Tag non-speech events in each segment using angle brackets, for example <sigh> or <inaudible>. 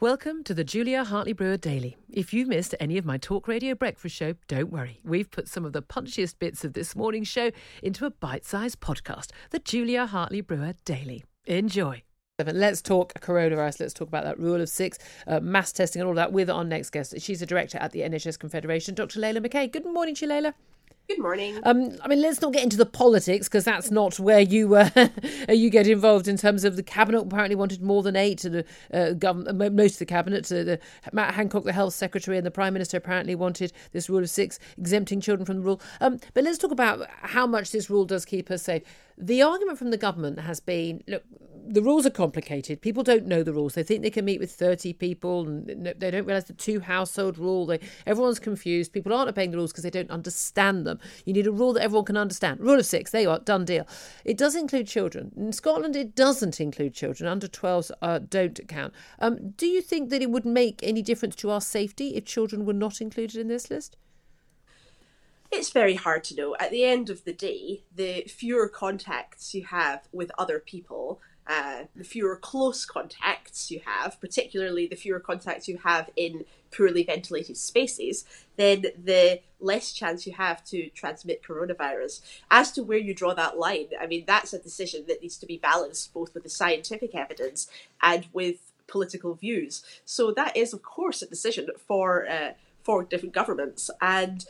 Welcome to the Julia Hartley Brewer Daily. If you missed any of my talk radio breakfast show, don't worry. We've put some of the punchiest bits of this morning's show into a bite-sized podcast, the Julia Hartley Brewer Daily. Enjoy. Let's talk coronavirus. Let's talk about that rule of six, uh, mass testing, and all that with our next guest. She's a director at the NHS Confederation, Dr. Layla McCay. Good morning, Layla. Good morning. Um, I mean, let's not get into the politics because that's not where you uh, <laughs> you get involved in terms of the cabinet. Apparently, wanted more than eight, and uh, government, most of the cabinet. Uh, the, Matt Hancock, the health secretary, and the prime minister apparently wanted this rule of six, exempting children from the rule. Um, but let's talk about how much this rule does keep us safe. The argument from the government has been look, the rules are complicated. People don't know the rules. They think they can meet with 30 people and they don't realise the two household rule. They, everyone's confused. People aren't obeying the rules because they don't understand them. You need a rule that everyone can understand. Rule of six, there you are, done deal. It does include children. In Scotland, it doesn't include children. Under 12s uh, don't count. Um, do you think that it would make any difference to our safety if children were not included in this list? It's very hard to know. At the end of the day, the fewer contacts you have with other people, uh, the fewer close contacts you have, particularly the fewer contacts you have in poorly ventilated spaces, then the less chance you have to transmit coronavirus. As to where you draw that line, I mean, that's a decision that needs to be balanced both with the scientific evidence and with political views. So that is, of course, a decision for uh, for different governments and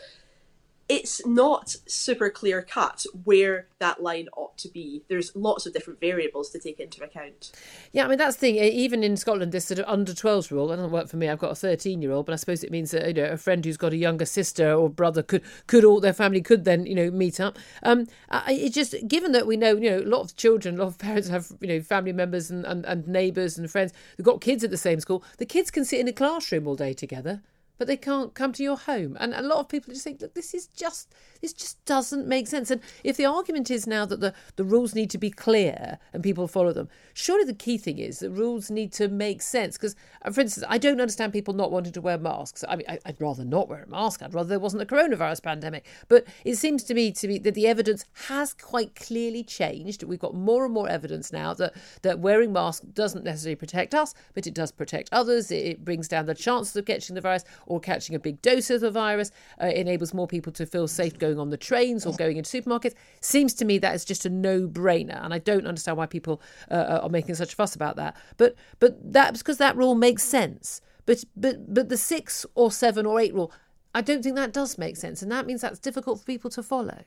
it's not super clear cut where that line ought to be. There's lots of different variables to take into account. Yeah, I mean that's the thing. Even in Scotland, this sort of under 12s rule that doesn't work for me. I've got a 13 year old, but I suppose it means that you know a friend who's got a younger sister or brother could could all their family could then you know meet up. Um, it just given that we know you know a lot of children, a lot of <laughs> parents have you know family members and, and, and neighbours and friends who've got kids at the same school. The kids can sit in a classroom all day together but they can't come to your home. And a lot of people just think, look, this is just this just doesn't make sense. And if the argument is now that the, the rules need to be clear and people follow them, surely the key thing is the rules need to make sense. Because, uh, for instance, I don't understand people not wanting to wear masks. I mean, I, would rather not wear a mask. I'd rather there wasn't a coronavirus pandemic. But it seems to me to be that the evidence has quite clearly changed. We've got more and more evidence now that, that wearing masks doesn't necessarily protect us, but it does protect others. It, it brings down the chances of catching the virus or catching a big dose of the virus. Uh, enables more people to feel safe going on the trains or going into supermarkets. Seems to me that is just a no-brainer, and I don't understand why people uh, are making such a fuss about that. But but that's because that rule makes sense. But but but the six or seven or eight rule, I don't think that does make sense, and that means that's difficult for people to follow.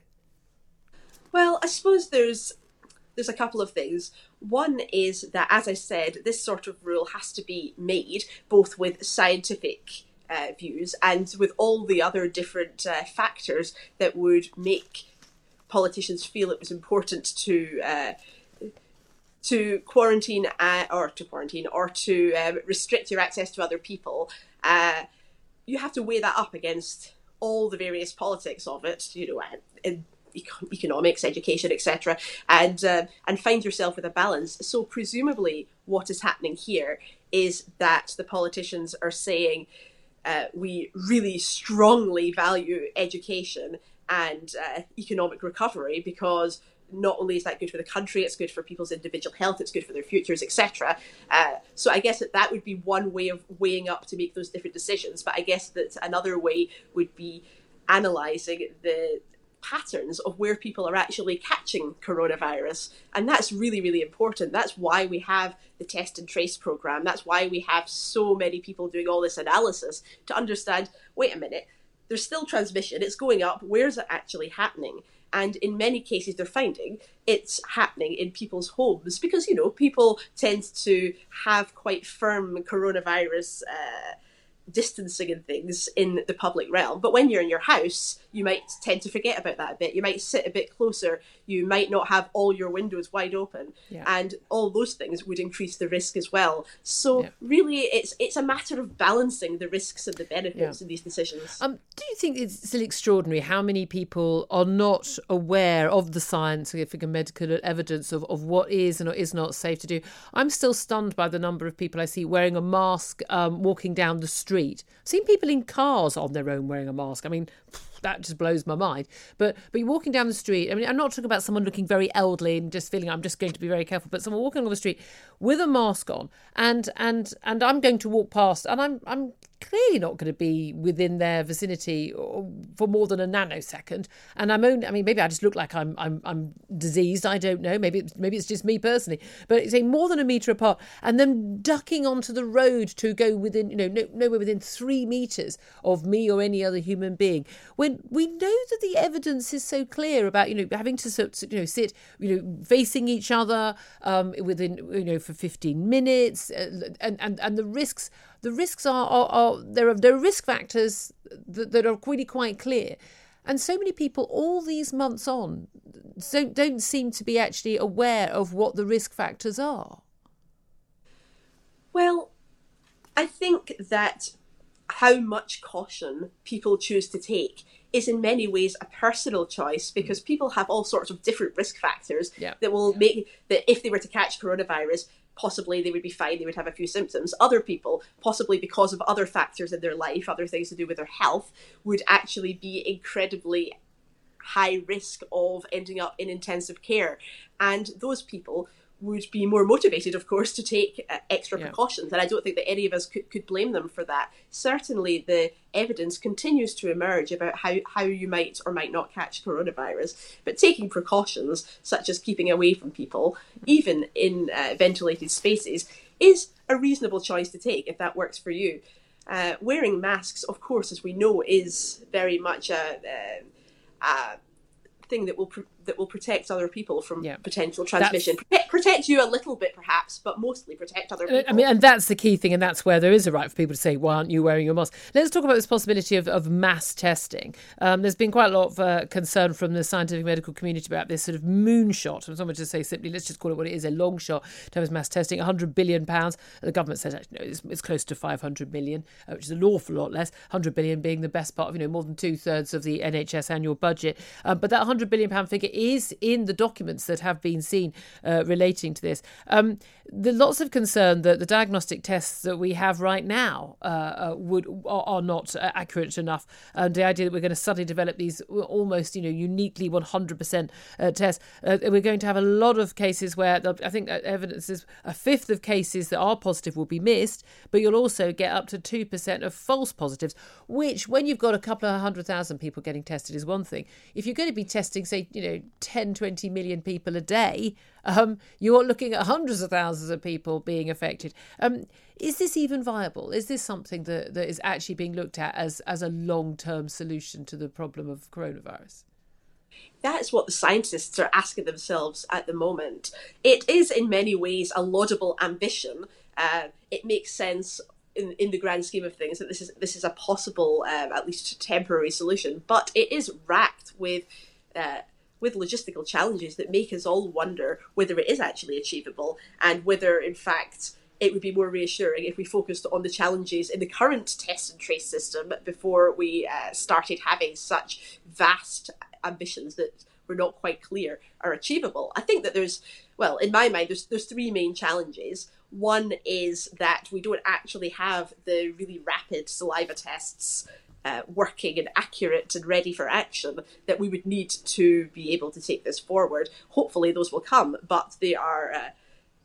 Well, I suppose there's there's a couple of things. One is that, as I said, this sort of rule has to be made both with scientific uh, views and with all the other different uh, factors that would make politicians feel it was important to uh, to quarantine uh, or to quarantine or to um, restrict your access to other people. Uh, you have to weigh that up against all the various politics of it. You know, in, economics, education, etc., and uh, and find yourself with a balance. So presumably, what is happening here is that the politicians are saying uh, we really strongly value education and uh, economic recovery because not only is that good for the country, it's good for people's individual health, it's good for their futures, etc. Uh, so I guess that that would be one way of weighing up to make those different decisions. But I guess that another way would be analysing the patterns of where people are actually catching coronavirus. And that's really, really important. That's why we have the test and trace program. That's why we have so many people doing all this analysis to understand wait a minute, there's still transmission, it's going up, where's it actually happening? And in many cases, they're finding it's happening in people's homes because, you know, people tend to have quite firm coronavirus. Uh, distancing and things in the public realm. But when you're in your house, you might tend to forget about that a bit. You might sit a bit closer. You might not have all your windows wide open, yeah. and all those things would increase the risk as well. So yeah. really, it's it's a matter of balancing the risks and the benefits yeah. in these decisions. Um, do you think it's still extraordinary how many people are not aware of the scientific and medical evidence of, of what is and is not safe to do? I'm still stunned by the number of people I see wearing a mask um, walking down the street. I've seen people in cars on their own wearing a mask. I mean that just blows my mind. But but you're walking down the street. I mean, I'm not talking about someone looking very elderly and just feeling I'm just going to be very careful, but someone walking on the street with a mask on, and and and I'm going to walk past, and I'm I'm clearly not going to be within their vicinity for more than a nanosecond. And I'm only, I mean, maybe I just look like I'm I'm I'm diseased. I don't know. Maybe maybe it's just me personally. But say more than a meter apart, and then ducking onto the road to go within, you know, no, nowhere within three meters of me or any other human being. When we know that the evidence is so clear about, you know, having to you know sit, you know, facing each other um, within, you know, for 15 minutes, uh, and and and the risks the risks are, are, are there are there are risk factors that, that are really quite clear. And so many people, all these months on, so don't seem to be actually aware of what the risk factors are. Well, I think that how much caution people choose to take is in many ways a personal choice because people have all sorts of different risk factors yeah. that will make that if they were to catch coronavirus possibly they would be fine, they would have a few symptoms. Other people, possibly because of other factors in their life, other things to do with their health, would actually be incredibly high risk of ending up in intensive care. And those people would be more motivated, of course, to take uh, extra yeah. precautions. And I don't think that any of us could, could blame them for that. Certainly, the evidence continues to emerge about how, how you might or might not catch coronavirus. But taking precautions, such as keeping away from people, even in uh, ventilated spaces, is a reasonable choice to take if that works for you. Uh, wearing masks, of course, as we know, is very much a, a, a thing that will pr- that will protect other people from yeah. potential transmission. Protect, protect, you a little bit, perhaps, but mostly protect other people. I mean, and that's the key thing, and that's where there is a right for people to say, "Why aren't you wearing your mask?" Let's talk about this possibility of, of mass testing. Um, there's been quite a lot of uh, concern from the scientific medical community about this sort of moonshot. And someone just say simply, let's just call it what it is: a long shot in terms of mass testing. 100 billion pounds. The government says actually, no, it's, it's, close to 500 million, uh, which is an awful lot less. 100 billion being the best part of you know more than two thirds of the NHS annual budget. Uh, but that 100 billion pound figure is in the documents that have been seen uh, relating to this. Um, there's lots of concern that the diagnostic tests that we have right now uh, uh, would are, not uh, accurate enough, and the idea that we're going to suddenly develop these almost you know uniquely 100% uh, tests, uh, we're going to have a lot of cases where I think evidence is a fifth of cases that are positive will be missed, but you'll also get up to two percent of false positives, which when you've got a couple of hundred thousand people getting tested is one thing. If you're going to be testing, say, you know, 10, 20 20 million people a day, um, you're looking at hundreds of thousands of people being affected. Um, is this even viable? Is this something that, that is actually being looked at as, as a long term solution to the problem of coronavirus? That's what the scientists are asking themselves at the moment. It is, in many ways, a laudable ambition. Uh, it makes sense in, in the grand scheme of things that this is this is a possible, um, at least temporary solution. But it is racked with uh, with logistical challenges that make us all wonder whether it is actually achievable and whether, in fact, it would be more reassuring if we focused on the challenges in the current test and trace system before we uh, started having such vast ambitions that were not quite clear are achievable. I think that there's, well, in my mind, there's there's three main challenges. One is that we don't actually have the really rapid saliva tests uh, working and accurate and ready for action that we would need to be able to take this forward. Hopefully, those will come, but they are uh,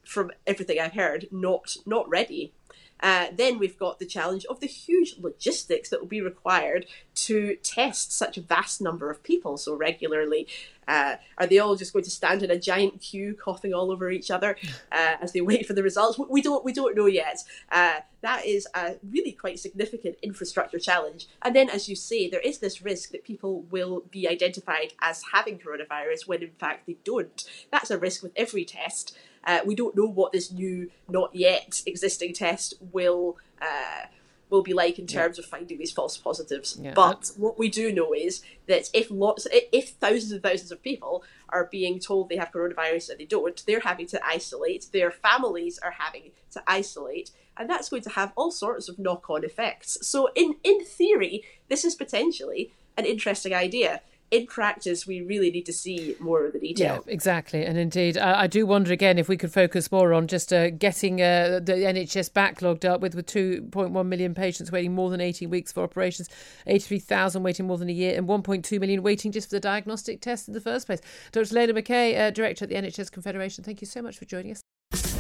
from everything I've heard, not not ready. Uh, then we've got the challenge of the huge logistics that will be required to test such a vast number of people so regularly. Uh, are they all just going to stand in a giant queue, coughing all over each other <laughs> uh, as they wait for the results? We don't, we don't know yet. Uh, that is a really quite significant infrastructure challenge. And then, as you say, there is this risk that people will be identified as having coronavirus when in fact they don't. That's a risk with every test. Uh, we don't know what this new, not yet existing test will uh, will be like in terms yeah. of finding these false positives. Yeah. But what we do know is that if lots, if thousands and thousands of people are being told they have coronavirus and they don't, they're having to isolate. Their families are having to isolate, and that's going to have all sorts of knock-on effects. So, in in theory, this is potentially an interesting idea in practice, we really need to see more of the detail. Yeah, exactly. And indeed, I, I do wonder again if we could focus more on just uh, getting uh, the NHS backlogged up with, with 2.1 million patients waiting more than 18 weeks for operations, 83,000 waiting more than a year, and 1.2 million waiting just for the diagnostic test in the first place. Dr. Layla McCay, uh, Director at the NHS Confederation, thank you so much for joining us.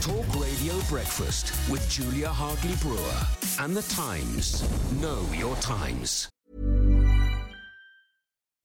Talk Radio Breakfast with Julia Hartley Brewer and The Times. Know your times.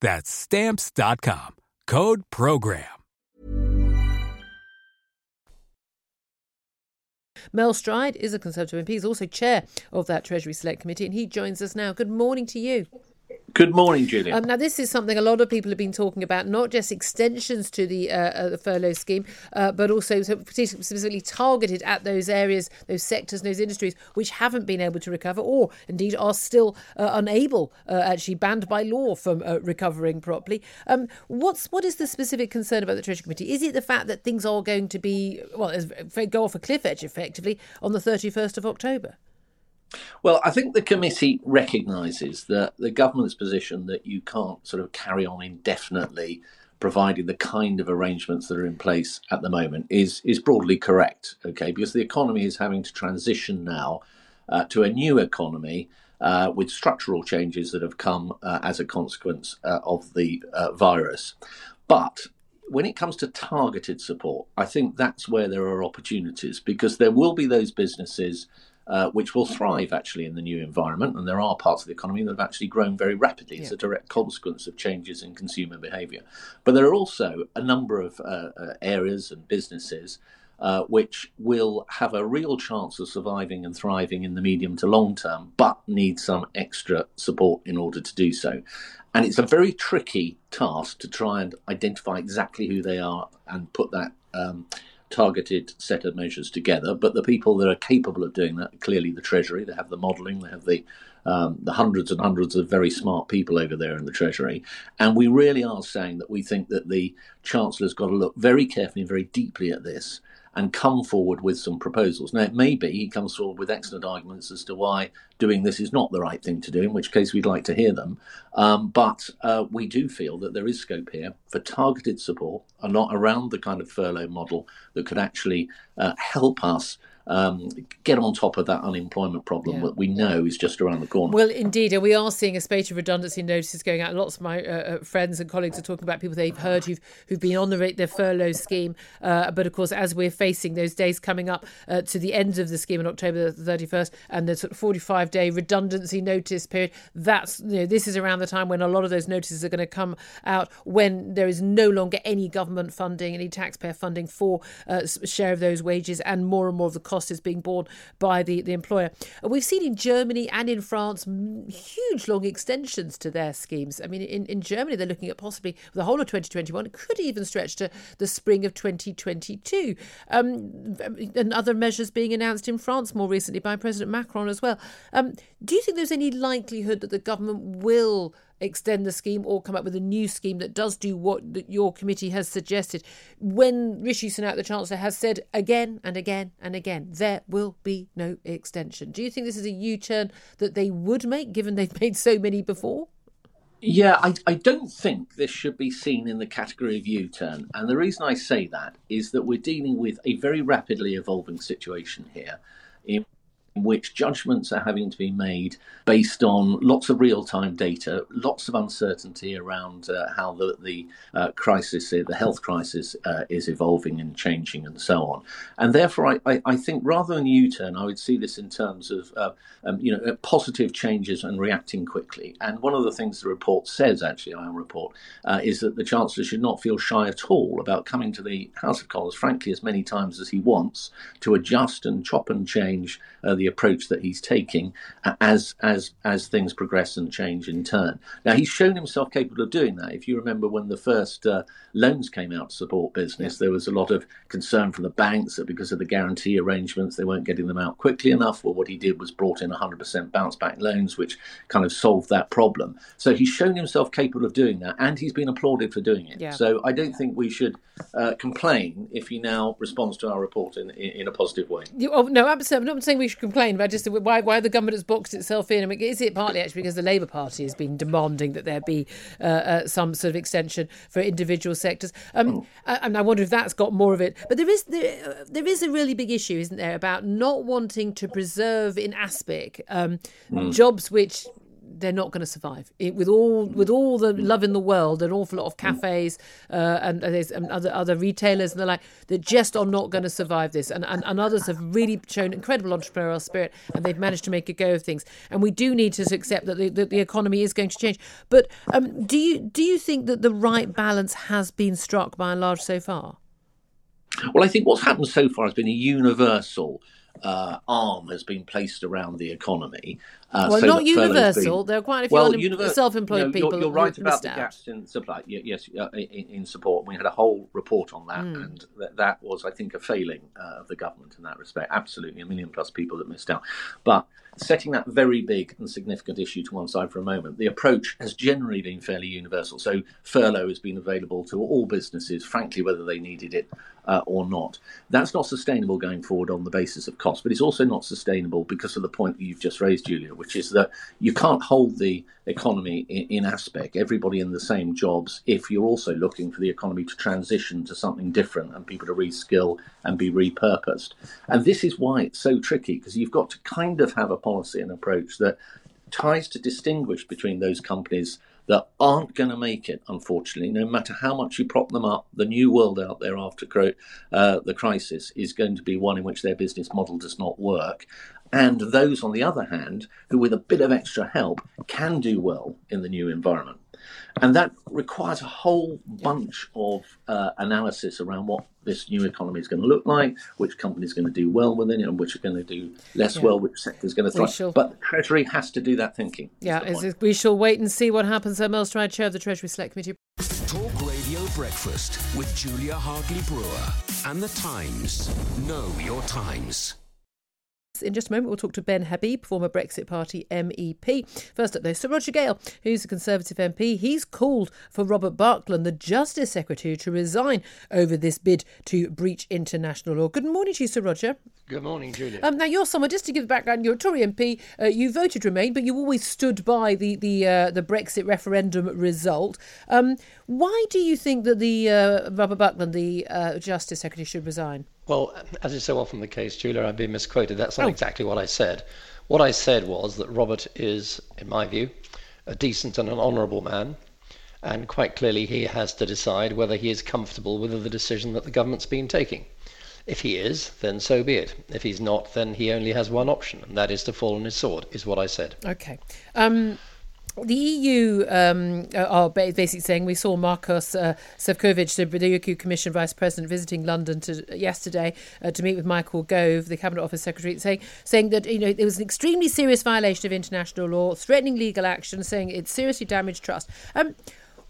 That's stamps.com. Code program. Mel Stride is a Conservative MP. He's also chair of that Treasury Select Committee, and he joins us now. Good morning to you. Good morning, Julia. Um, now, this is something a lot of people have been talking about, not just extensions to the, uh, uh, the furlough scheme, uh, but also specifically targeted at those areas, those sectors, those industries which haven't been able to recover or indeed are still uh, unable, uh, actually banned by law from uh, recovering properly. Um, what's What is the specific concern about the Treasury Committee? Is it the fact that things are going to be, well, go off a cliff edge effectively on the 31st of October? Well, I think the committee recognises that the government's position that you can't sort of carry on indefinitely providing the kind of arrangements that are in place at the moment is is broadly correct. Okay, because the economy is having to transition now uh, to a new economy uh, with structural changes that have come uh, as a consequence uh, of the uh, virus. But when it comes to targeted support, I think that's where there are opportunities because there will be those businesses uh, which will thrive actually in the new environment. And there are parts of the economy that have actually grown very rapidly as a direct consequence of changes in consumer behaviour. But there are also a number of uh, uh, areas and businesses. Uh, which will have a real chance of surviving and thriving in the medium to long term, but need some extra support in order to do so. And it's a very tricky task to try and identify exactly who they are and put that um, targeted set of measures together. But the people that are capable of doing that, clearly the Treasury, they have the modelling, they have the um, the hundreds and hundreds of very smart people over there in the Treasury. And we really are saying that we think that the Chancellor's got to look very carefully and very deeply at this and come forward with some proposals. Now, it may be he comes forward with excellent arguments as to why doing this is not the right thing to do, in which case we'd like to hear them. Um, but uh, we do feel that there is scope here for targeted support, and not around the kind of furlough model that could actually uh, help us um, get on top of that unemployment problem yeah. that we know is just around the corner. Well, indeed, and we are seeing a spate of redundancy notices going out. Lots of my uh, uh friends and colleagues are talking about people they've heard who've who've been on the their furlough scheme. Uh, but of course, as we're facing those days coming up uh, to the end of the scheme on October the 31st, and the sort of 45 day redundancy notice period, that's you know this is around the time when a lot of those notices are going to come out when there is no longer any government funding, any taxpayer funding for uh, share of those wages, and more and more of the cost is being borne by the, the employer. We've seen in Germany and in France huge long extensions to their schemes. I mean, in, in Germany, they're looking at possibly the whole of 2021. It could even stretch to the spring of 2022. Um, and other measures being announced in France more recently by President Macron as well. Um, do you think there's any likelihood that the government will? Extend the scheme or come up with a new scheme that does do what your committee has suggested. When Rishi Sunak, the Chancellor, has said again and again and again, there will be no extension. Do you think this is a U turn that they would make, given they've made so many before? Yeah, I, I don't think this should be seen in the category of U turn. And the reason I say that is that we're dealing with a very rapidly evolving situation here in which judgments are having to be made based on lots of real time data, lots of uncertainty around uh, how the, the uh, crisis, the health crisis, uh, is evolving and changing and so on. And therefore, I, I, I think rather than U turn, I would see this in terms of uh, um, you know positive changes and reacting quickly. And one of the things the report says, actually, our report, uh, is that the Chancellor should not feel shy at all about coming to the House of Commons, frankly, as many times as he wants to adjust and chop and change uh, the approach that he's taking as as as things progress and change in turn. Now he's shown himself capable of doing that. If you remember when the first uh, loans came out to support business, there was a lot of concern from the banks that because of the guarantee arrangements they weren't getting them out quickly enough. Well, what he did was brought in 100% bounce back loans, which kind of solved that problem. So he's shown himself capable of doing that, and he's been applauded for doing it. Yeah. So I don't think we should uh, complain if he now responds to our report in in, in a positive way. You, oh, no, absolutely. I'm not saying we should complain, but just why why the government has boxed itself in. I mean, is it partly actually because the Labour Party has been demanding that there be uh, uh, some sort of extension for individual sectors? Um, oh. I, I, wonder if that's got more of it. But there is there, uh, there is a really big issue, isn't there, about not wanting to preserve in aspic um, mm. jobs which they're not going to survive it, with all with all the love in the world. An awful lot of cafes uh, and, and, other other retailers and the like that just are not going to survive this. And, and and others have really shown incredible entrepreneurial spirit and they've managed to make a go of things. And we do need to accept that the, that the economy is going to change. But um, do you do you think that the right balance has been struck by and large so far? Well, I think what's happened so far has been a universal uh, arm has been placed around the economy. Uh, well, so not universal. Been, there are quite a few well, univer- self-employed people. You're, you're right about the gaps in supply. Yes, uh, in, in, support. We had a whole report on that, mm. and that, that, was, I think, a failing uh, of the government in that respect. Absolutely, a million plus people that missed out. But setting that very big and significant issue to one side for a moment, the approach has generally been fairly universal. So furlough has been available to all businesses, frankly, whether they needed it uh, or not. That's not sustainable going forward on the basis of cost, but it's also not sustainable because of the point that you've just raised, Julia, which is that you can't hold the economy in, in aspic, everybody in the same jobs, if you're also looking for the economy to transition to something different and people to reskill and be repurposed. And this is why it's so tricky because you've got to kind of have a policy and approach that tries to distinguish between those companies that aren't going to make it, unfortunately, no matter how much you prop them up. The new world out there after uh, the crisis is going to be one in which their business model does not work. And those, on the other hand, who with a bit of extra help can do well in the new environment. And that requires a whole bunch of uh, analysis around what this new economy is going to look like, which companies are going to do well within it, and which are going to do less yeah. well, which sector is going to thrive. Shall... But the Treasury has to do that thinking. Yeah, we shall wait and see what happens. Mel Stride, Chair of the Treasury Select Committee. Talk Radio Breakfast with Julia Hartley Brewer and the Times. Know your times. In just a moment, we'll talk to Ben Habib, former Brexit Party MEP. First up, though, Sir Roger Gale, who's a Conservative MP. He's called for Robert Buckland, the Justice Secretary, to resign over this bid to breach international law. Good morning to you, Sir Roger. Good morning, Julia. Um, now, you're someone, just to give the background, you're a Tory MP. Uh, you voted Remain, but you always stood by the the, uh, the Brexit referendum result. Um, why do you think that the uh, Robert Buckland, the uh, Justice Secretary, should resign? Well, as is so often the case, Julia, I've been misquoted. That's not Oh. exactly what I said. What I said was that Robert is, in my view, a decent and an honourable man, and quite clearly he has to decide whether he is comfortable with the decision that the government's been taking. If he is, then so be it. If he's not, then he only has one option, and that is to fall on his sword, is what I said. Okay. Um, the EU um, are basically saying we saw Maroš uh, Sefcovic, the EU Commission Vice President, visiting London to, yesterday uh, to meet with Michael Gove, the Cabinet Office Secretary, saying saying that you know it was an extremely serious violation of international law, threatening legal action, saying it seriously damaged trust. Um,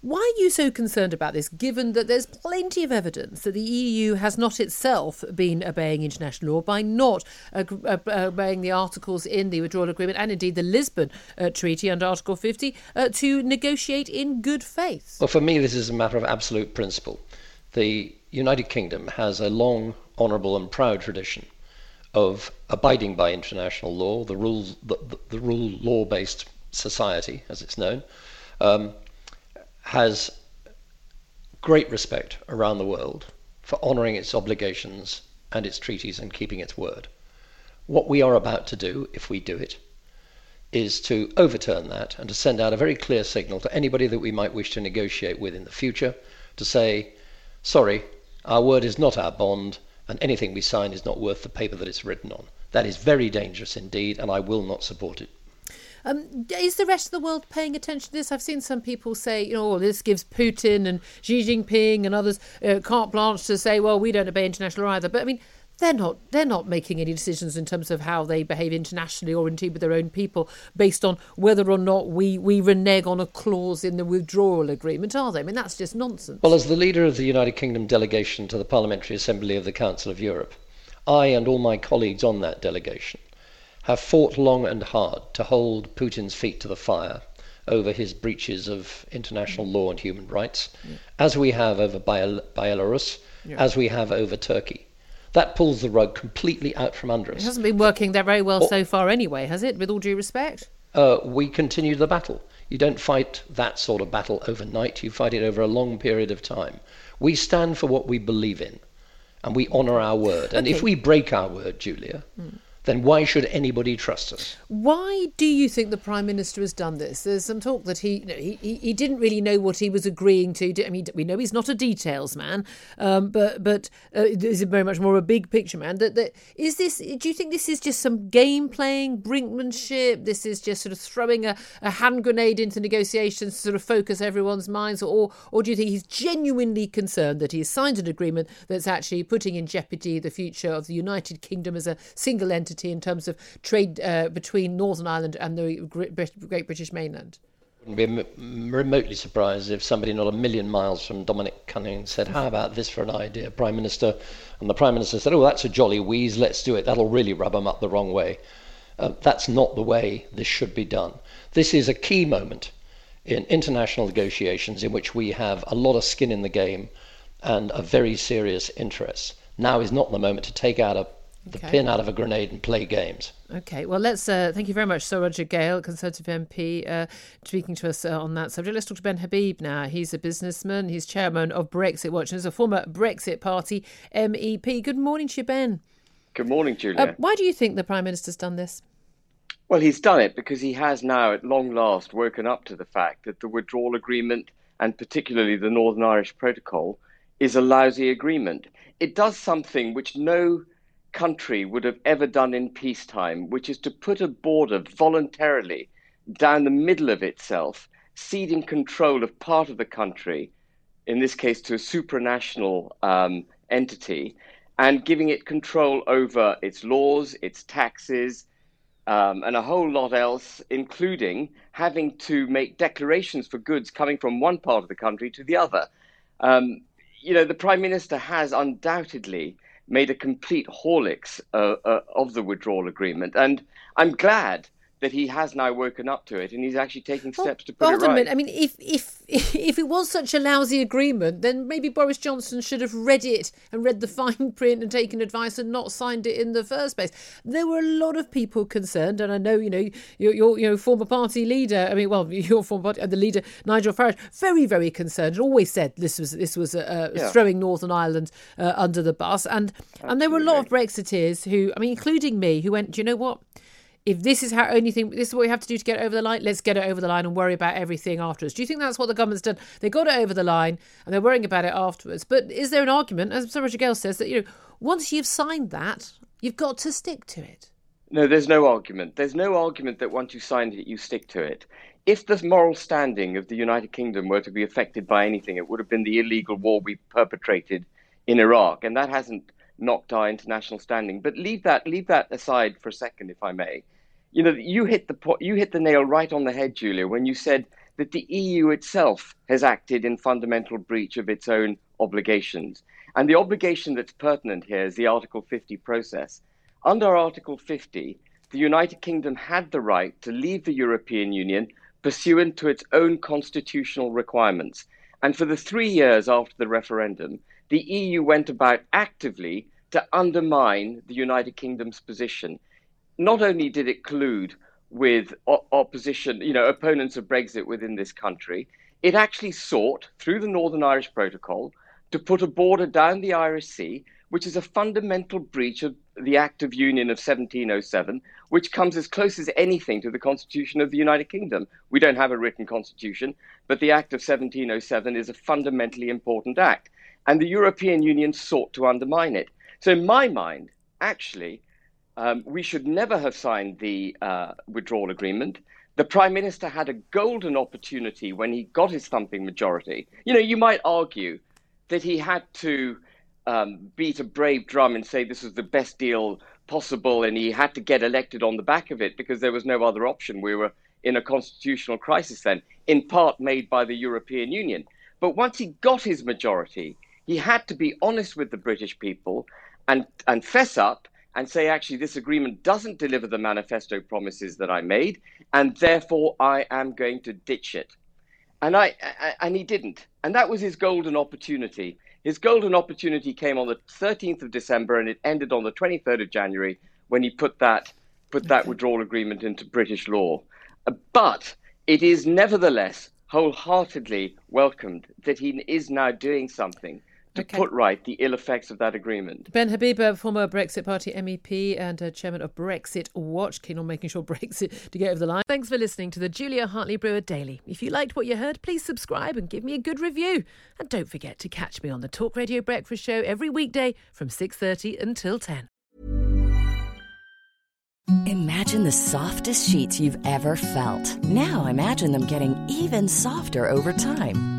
why are you so concerned about this, given that there's plenty of evidence that the EU has not itself been obeying international law by not uh, obeying the articles in the withdrawal agreement and indeed the Lisbon uh, Treaty under Article 50 uh, to negotiate in good faith? Well, for me, this is a matter of absolute principle. The United Kingdom has a long, honourable, and proud tradition of abiding by international law, the rules, the, the, the rule law-based society, as it's known, um, has great respect around the world for honouring its obligations and its treaties and keeping its word. What we are about to do, if we do it, is to overturn that and to send out a very clear signal to anybody that we might wish to negotiate with in the future to say, sorry, our word is not our bond, and anything we sign is not worth the paper that it's written on. That is very dangerous indeed, and I will not support it. Um, is the rest of the world paying attention to this? I've seen some people say, you know, oh, this gives Putin and Xi Jinping and others uh, carte blanche to say, well, we don't obey international law either. But I mean, they're not they're not making any decisions in terms of how they behave internationally or indeed with their own people based on whether or not we we renege on a clause in the withdrawal agreement, are they? I mean, that's just nonsense. Well, as the leader of the United Kingdom delegation to the Parliamentary Assembly of the Council of Europe, I and all my colleagues on that delegation have fought long and hard to hold Putin's feet to the fire over his breaches of international law and human rights, as we have over Biel- Belarus, Yeah. as we have over Turkey. That pulls the rug completely out from under us. It hasn't been working that very well Oh. so far, anyway, has it? With all due respect. uh, we continue the battle. You don't fight that sort of battle overnight, you fight it over a long period of time. We stand for what we believe in, and we honour our word. And if we break our word, Julia, then why should anybody trust us? Why do you think the Prime Minister has done this? There's some talk that he, you know, he, he, he didn't really know what he was agreeing to. I mean, we know he's not a details man, um, but but uh, he's very much more a big picture man. That, that is this? Do you think this is just some game playing, brinkmanship? This is just sort of throwing a, a hand grenade into negotiations to sort of focus everyone's minds, or or do you think he's genuinely concerned that he's signed an agreement that's actually putting in jeopardy the future of the United Kingdom as a single entity in terms of trade uh, between Northern Ireland and the Great British mainland? I wouldn't be remotely surprised if somebody not a million miles from Dominic Cummings said, How about this for an idea, Prime Minister? And the Prime Minister said, Oh, that's a jolly wheeze, let's do it. That'll really rub them up the wrong way. Uh, that's not the way this should be done. This is a key moment in international negotiations in which we have a lot of skin in the game and a very serious interest. Now is not the moment to take out a, the Okay. pin out of a grenade and play games. Okay, well, let's uh, thank you very much, Sir Roger Gale, Conservative MP, uh, speaking to us uh, on that subject. Let's talk to Ben Habib now. He's a businessman, he's chairman of Brexit Watch, and is a former Brexit Party MEP. Good morning to you, Ben. Good morning, Julia. Uh, why do you think the Prime Minister's done this? Well, he's done it because he has now, at long last, woken up to the fact that the withdrawal agreement, and particularly the Northern Irish Protocol, is a lousy agreement. It does something which no country would have ever done in peacetime, which is to put a border voluntarily down the middle of itself, ceding control of part of the country, in this case to a supranational um, entity, and giving it control over its laws, its taxes, um, and a whole lot else, including having to make declarations for goods coming from one part of the country to the other. Um, you know, the Prime Minister has undoubtedly made a complete horlicks uh, uh, of the withdrawal agreement. And I'm glad that he has now woken up to it and he's actually taking steps to put Hold it right. a minute. I mean, if if if it was such a lousy agreement, then maybe Boris Johnson should have read it and read the <laughs> fine print and taken advice and not signed it in the first place. There were a lot of people concerned, and I know you know your, your you know former party leader. I mean, well, <laughs> your former party, the leader Nigel Farage, very very concerned, and always said this was this was uh, Yeah. throwing Northern Ireland uh, under the bus, and and there were a lot of Brexiteers who, I mean, including me, who went, do you know what? If this is how only thing this is what we have to do to get over the line, let's get it over the line and worry about everything afterwards. Do you think that's what the government's done? They got it over the line and they're worrying about it afterwards. But is there an argument, as Sir Roger Gale says, that you know once you've signed that, you've got to stick to it? No, there's no argument. There's no argument that once you signed it, you stick to it. If the moral standing of the United Kingdom were to be affected by anything, it would have been the illegal war we perpetrated in Iraq, and that hasn't knocked our international standing. But leave that leave that aside for a second, if I may. You know, you hit the you hit the nail right on the head, Julia, when you said that the EU itself has acted in fundamental breach of its own obligations. And the obligation that's pertinent here is the Article 50 process. Under Article 50, the United Kingdom had the right to leave the European Union pursuant to its own constitutional requirements. And for the three years after the referendum, the EU went about actively to undermine the United Kingdom's position. Not only did it collude with o- opposition, you know, opponents of Brexit within this country, it actually sought, through the Northern Irish Protocol, to put a border down the Irish Sea, which is a fundamental breach of the Act of Union of 1707, which comes as close as anything to the Constitution of the United Kingdom. We don't have a written constitution, but the Act of 1707 is a fundamentally important act. And the European Union sought to undermine it. So, in my mind, actually, um, we should never have signed the uh, withdrawal agreement. The Prime Minister had a golden opportunity when he got his thumping majority. You know, you might argue that he had to um, beat a brave drum and say this was the best deal possible, and he had to get elected on the back of it because there was no other option. We were in a constitutional crisis then, in part made by the European Union. But once he got his majority, he had to be honest with the British people and, and fess up and say, actually, this agreement doesn't deliver the manifesto promises that I made, and therefore I am going to ditch it. And I, I and he didn't. And that was his golden opportunity. His golden opportunity came on the 13th of December, and it ended on the 23rd of January when he put that put that withdrawal agreement into British law. Uh, But it is nevertheless wholeheartedly welcomed that he is now doing something to Okay. put right the ill effects of that agreement. Ben Habib, uh, former Brexit Party MEP and uh, chairman of Brexit Watch, keen on making sure <laughs> Brexit to get over the line. Thanks for listening to the Julia Hartley Brewer Daily. If you liked what you heard, please subscribe and give me a good review. And don't forget to catch me on the Talk Radio Breakfast Show every weekday from 6:30 until 10. Imagine the softest sheets you've ever felt. Now imagine them getting even softer over time.